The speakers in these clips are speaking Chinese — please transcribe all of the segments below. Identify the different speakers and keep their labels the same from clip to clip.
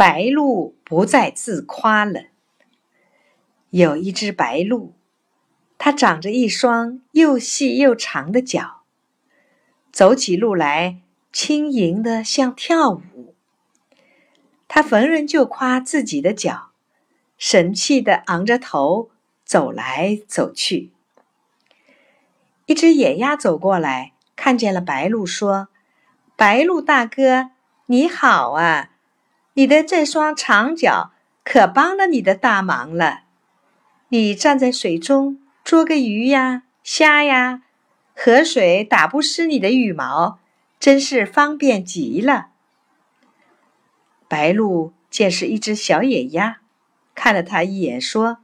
Speaker 1: 白鹭不再自夸了。有一只白鹭，它长着一双又细又长的脚，走起路来轻盈的像跳舞。它逢人就夸自己的脚，神气的昂着头走来走去。一只野鸭走过来，看见了白鹭，说：“白鹭大哥，你好啊！你的这双长脚可帮了你的大忙了。”你站在水中捉个鱼呀、虾呀，河水打不湿你的羽毛，真是方便极了。白鹭见是一只小野鸭，看了它一眼，说：“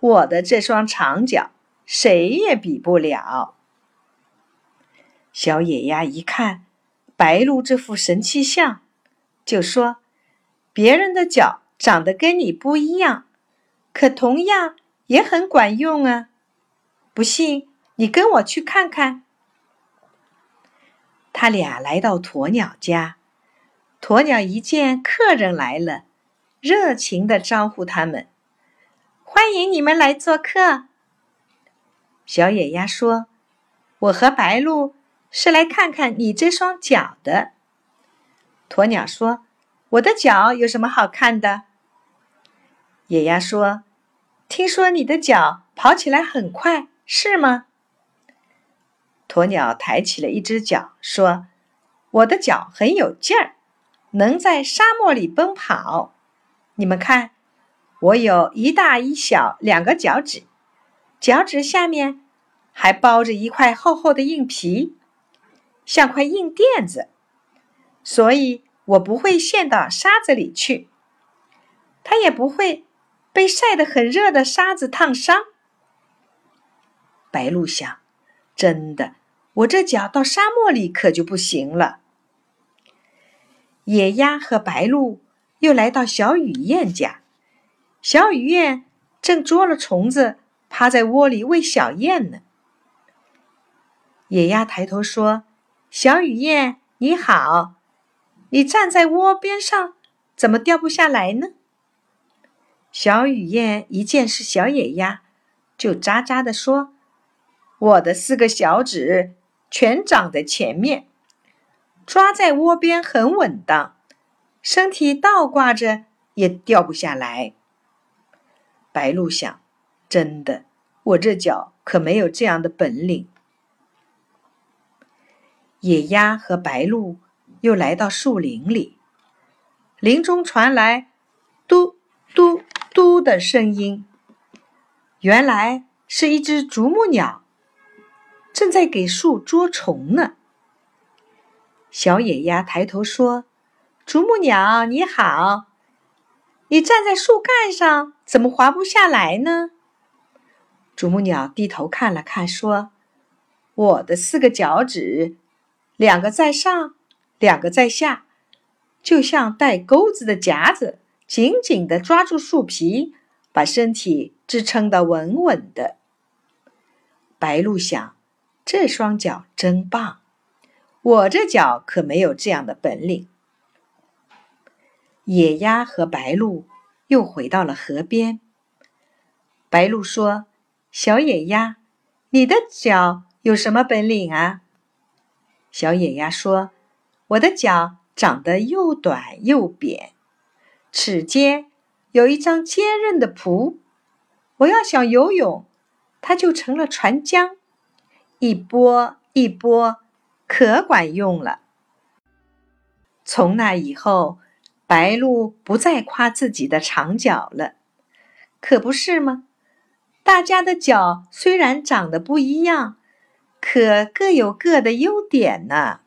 Speaker 1: 我的这双长脚，谁也比不了。”小野鸭一看白鹭这副神气相，就说：“别人的脚长得跟你不一样，可同样。”也很管用啊！不信，你跟我去看看。他俩来到鸵鸟家，鸵鸟一见客人来了，热情的招呼他们：“欢迎你们来做客。”小野鸭说：“我和白鹭是来看看你这双脚的。”鸵鸟说：“我的脚有什么好看的？”野鸭说。听说你的脚跑起来很快，是吗？鸵鸟抬起了一只脚，说：“我的脚很有劲儿，能在沙漠里奔跑。你们看，我有一大一小两个脚趾，脚趾下面还包着一块厚厚的硬皮，像块硬垫子，所以我不会陷到沙子里去，它也不会。”被晒得很热的沙子烫伤，白鹭想：真的，我这脚到沙漠里可就不行了。野鸭和白鹭又来到小雨燕家，小雨燕正捉了虫子，趴在窝里喂小燕呢。野鸭抬头说：“小雨燕，你好，你站在窝边上，怎么掉不下来呢？”小雨燕一见是小野鸭，就喳喳地说：“我的四个小指全长在前面，抓在窝边很稳当，身体倒挂着也掉不下来。”白鹭想：“真的，我这脚可没有这样的本领。”野鸭和白鹭又来到树林里，林中传来“嘟嘟”。嘟的声音，原来是一只啄木鸟正在给树捉虫呢。小野鸭抬头说：“啄木鸟你好，你站在树干上，怎么滑不下来呢？”啄木鸟低头看了看，说：“我的四个脚趾，两个在上，两个在下，就像带钩子的夹子。”紧紧地抓住树皮，把身体支撑得稳稳的。白鹭想：这双脚真棒，我这脚可没有这样的本领。野鸭和白鹭又回到了河边。白鹭说：“小野鸭，你的脚有什么本领啊？”小野鸭说：“我的脚长得又短又扁。”齿间有一张坚韧的蹼，我要想游泳，它就成了船桨，一拨一拨，可管用了。从那以后，白鹭不再夸自己的长脚了，可不是吗？大家的脚虽然长得不一样，可各有各的优点呢。